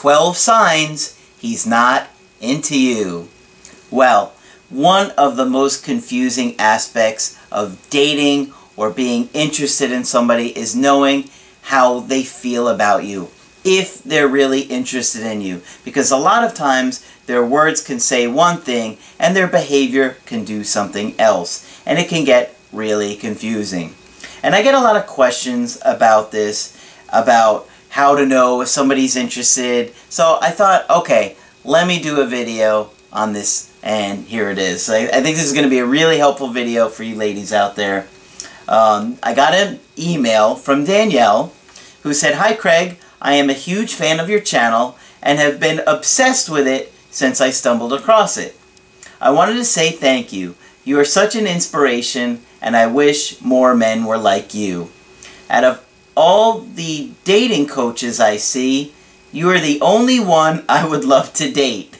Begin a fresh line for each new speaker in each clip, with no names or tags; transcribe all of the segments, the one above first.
12 signs he's not into you. Well, one of the most confusing aspects of dating or being interested in somebody is knowing how they feel about you. If they're really interested in you. Because a lot of times their words can say one thing and their behavior can do something else. And it can get really confusing. And I get a lot of questions about this, about how to know if somebody's interested. So I thought, okay, let me do a video on this, and here it is. I, I think this is going to be a really helpful video for you ladies out there. Um, I got an email from Danielle who said, Hi Craig, I am a huge fan of your channel and have been obsessed with it since I stumbled across it. I wanted to say thank you. You are such an inspiration and I wish more men were like you. Out of all the dating coaches I see, you are the only one I would love to date.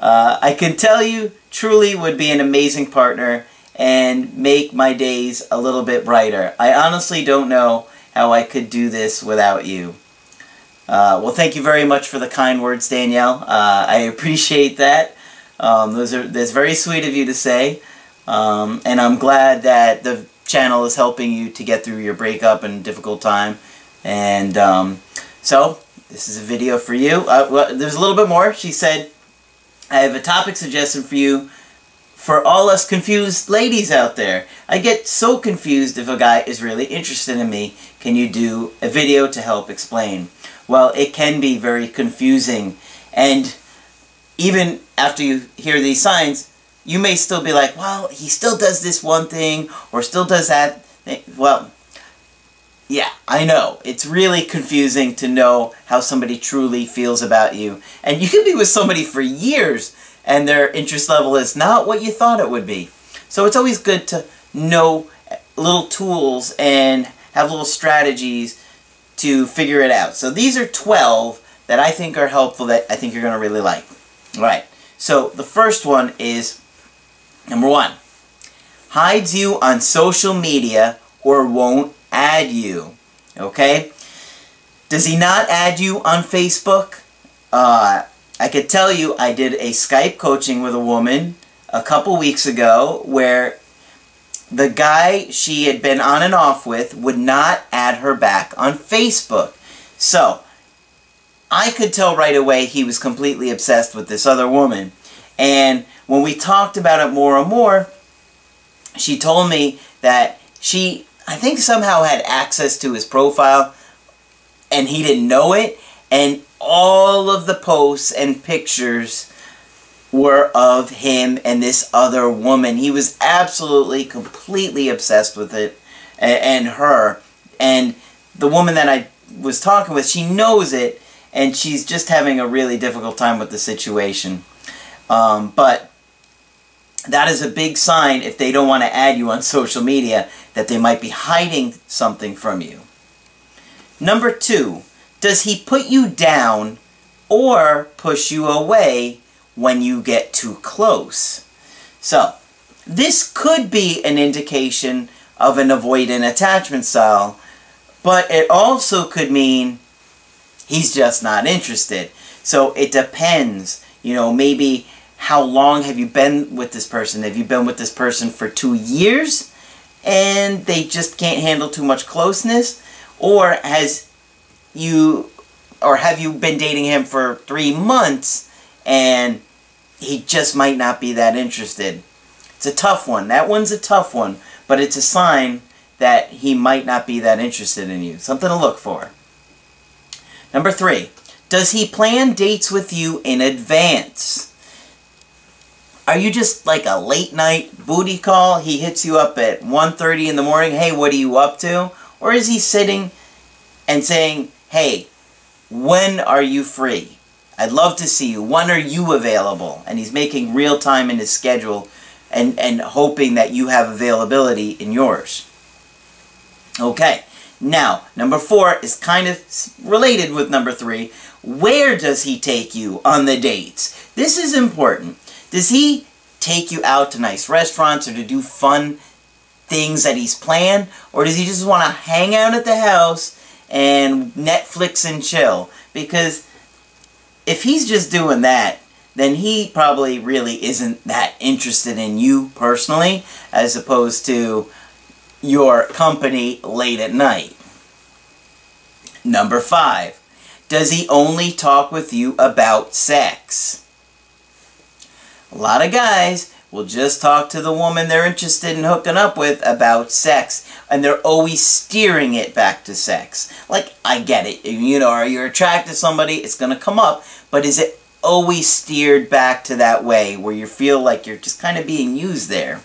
Uh, I can tell you, truly would be an amazing partner and make my days a little bit brighter. I honestly don't know how I could do this without you. Uh, well, thank you very much for the kind words, Danielle. Uh, I appreciate that. Um, those are that's very sweet of you to say. Um, and I'm glad that the channel is helping you to get through your breakup and difficult time. And um, so, this is a video for you. Uh, well, there's a little bit more. She said, I have a topic suggestion for you for all us confused ladies out there. I get so confused if a guy is really interested in me. Can you do a video to help explain? Well, it can be very confusing. And even after you hear these signs, you may still be like, well, he still does this one thing or still does that. Well, yeah, I know. It's really confusing to know how somebody truly feels about you. And you can be with somebody for years and their interest level is not what you thought it would be. So it's always good to know little tools and have little strategies to figure it out. So these are 12 that I think are helpful that I think you're going to really like. All right. So the first one is Number one, hides you on social media or won't add you. Okay? Does he not add you on Facebook? Uh, I could tell you I did a Skype coaching with a woman a couple weeks ago where the guy she had been on and off with would not add her back on Facebook. So, I could tell right away he was completely obsessed with this other woman. And when we talked about it more and more, she told me that she, I think somehow had access to his profile and he didn't know it. And all of the posts and pictures were of him and this other woman. He was absolutely, completely obsessed with it and, her. And the woman that I was talking with, she knows it and she's just having a really difficult time with the situation. Um, but that is a big sign if they don't want to add you on social media that they might be hiding something from you. Number two, does he put you down or push you away when you get too close? So, this could be an indication of an avoidant attachment style, but it also could mean he's just not interested. So it depends. You know, maybe how long have you been with this person? Have you been with this person for two years and they just can't handle too much closeness? Or has you or have you been dating him for three months and he just might not be that interested? It's a tough one. That one's a tough one, but it's a sign that he might not be that interested in you. Something to look for. Number three, does he plan dates with you in advance? Are you just like a late night booty call? He hits you up at 1.30 in the morning, hey, what are you up to? Or is he sitting and saying, hey, when are you free? I'd love to see you. When are you available? And he's making real time in his schedule and, and hoping that you have availability in yours. Okay, now, number four is kind of related with number three. Where does he take you on the dates? This is important. Does he take you out to nice restaurants or to do fun things that he's planned? Or does he just want to hang out at the house and Netflix and chill? Because if he's just doing that, then he probably really isn't that interested in you personally, as opposed to your company late at night. Number five, does he only talk with you about sex? A lot of guys will just talk to the woman they're interested in hooking up with about sex, and they're always steering it back to sex. Like, I get it. You know, are you attracted to somebody? It's going to come up, but is it always steered back to that way where you feel like you're just kind of being used there?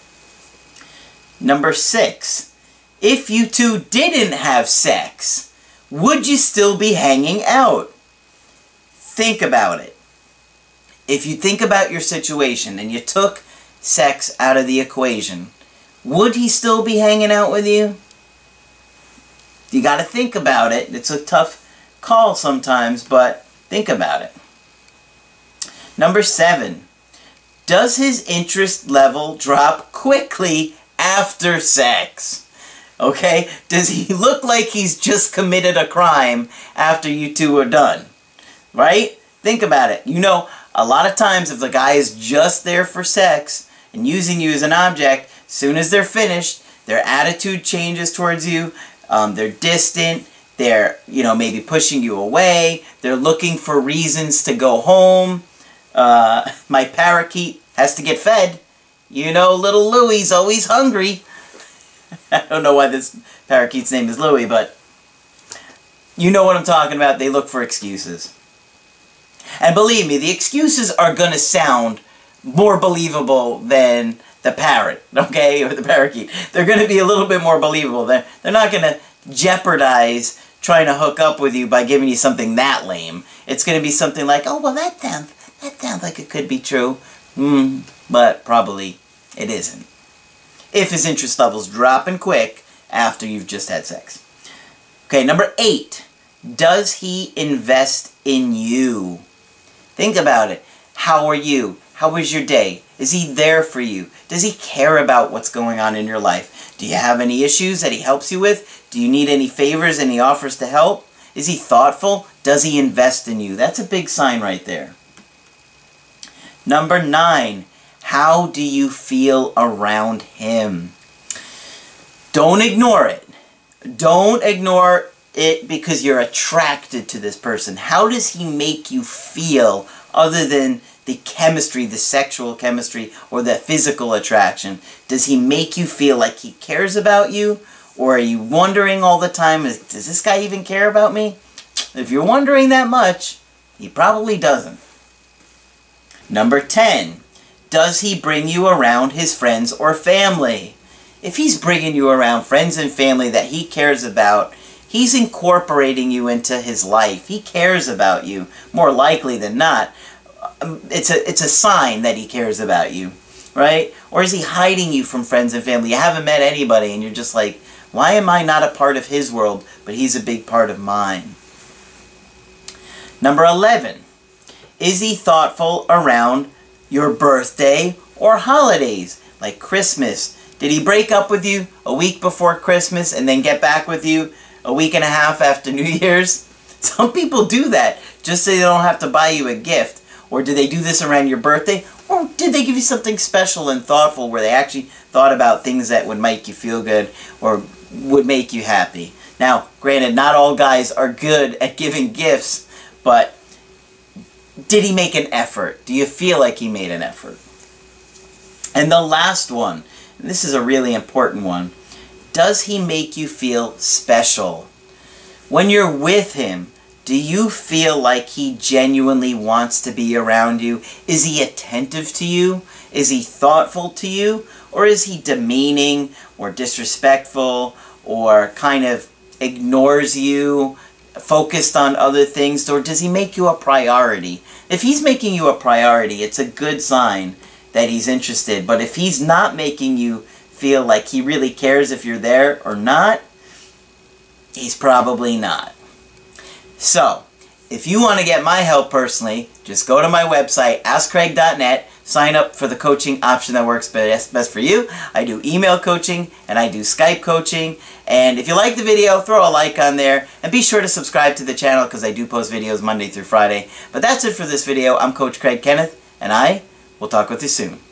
Number six, if you two didn't have sex, would you still be hanging out? Think about it. If you think about your situation and you took sex out of the equation, would he still be hanging out with you? You got to think about it. It's a tough call sometimes, but think about it. Number seven, does his interest level drop quickly after sex? Okay? Does he look like he's just committed a crime after you two are done? Right? Think about it. You know, a lot of times if the guy is just there for sex and using you as an object, soon as they're finished, their attitude changes towards you, um, they're distant, they're, you know, maybe pushing you away, they're looking for reasons to go home. Uh, my parakeet has to get fed. You know, little Louie's always hungry. I don't know why this parakeet's name is Louie, but you know what I'm talking about. They look for excuses. And believe me, the excuses are going to sound more believable than the parrot, okay, or the parakeet. They're going to be a little bit more believable. They're, they're not going to jeopardize trying to hook up with you by giving you something that lame. It's going to be something like, oh, well, that sounds, that sounds like it could be true. Hmm, but probably it isn't if his interest level's dropping quick after you've just had sex. Okay, number eight. Does he invest in you? Think about it. How are you? How was your day? Is he there for you? Does he care about what's going on in your life? Do you have any issues that he helps you with? Do you need any favors and he offers to help? Is he thoughtful? Does he invest in you? That's a big sign right there. Number nine, how do you feel around him? Don't ignore it. Don't ignore it because you're attracted to this person. How does he make you feel other than the chemistry, the sexual chemistry, or the physical attraction? Does he make you feel like he cares about you? Or are you wondering all the time, does this guy even care about me? If you're wondering that much, he probably doesn't. Number 10 does he bring you around his friends or family? If he's bringing you around friends and family that he cares about, he's incorporating you into his life. He cares about you, more likely than not. Um, it's a, it's a sign that he cares about you, right? Or is he hiding you from friends and family? You haven't met anybody and you're just like, why am I not a part of his world, but he's a big part of mine? Number 11, is he thoughtful around your birthday, or holidays, like Christmas. Did he break up with you a week before Christmas and then get back with you a week and a half after New Year's? Some people do that just so they don't have to buy you a gift. Or did they do this around your birthday? Or did they give you something special and thoughtful where they actually thought about things that would make you feel good or would make you happy? Now, granted, not all guys are good at giving gifts, but did he make an effort? Do you feel like he made an effort? And the last one, this is a really important one. Does he make you feel special? When you're with him, do you feel like he genuinely wants to be around you? Is he attentive to you? Is he thoughtful to you? Or is he demeaning or disrespectful or kind of ignores you focused on other things or does he make you a priority? If he's making you a priority, it's a good sign that he's interested. But if he's not making you feel like he really cares if you're there or not, he's probably not. So, if you want to get my help personally, just go to my website, askcraig.net, sign up for the coaching option that works best, best for you. I do email coaching and I do Skype coaching. And if you like the video, throw a like on there and be sure to subscribe to the channel because I do post videos Monday through Friday. But that's it for this video. I'm Coach Craig Kenneth and I will talk with you soon.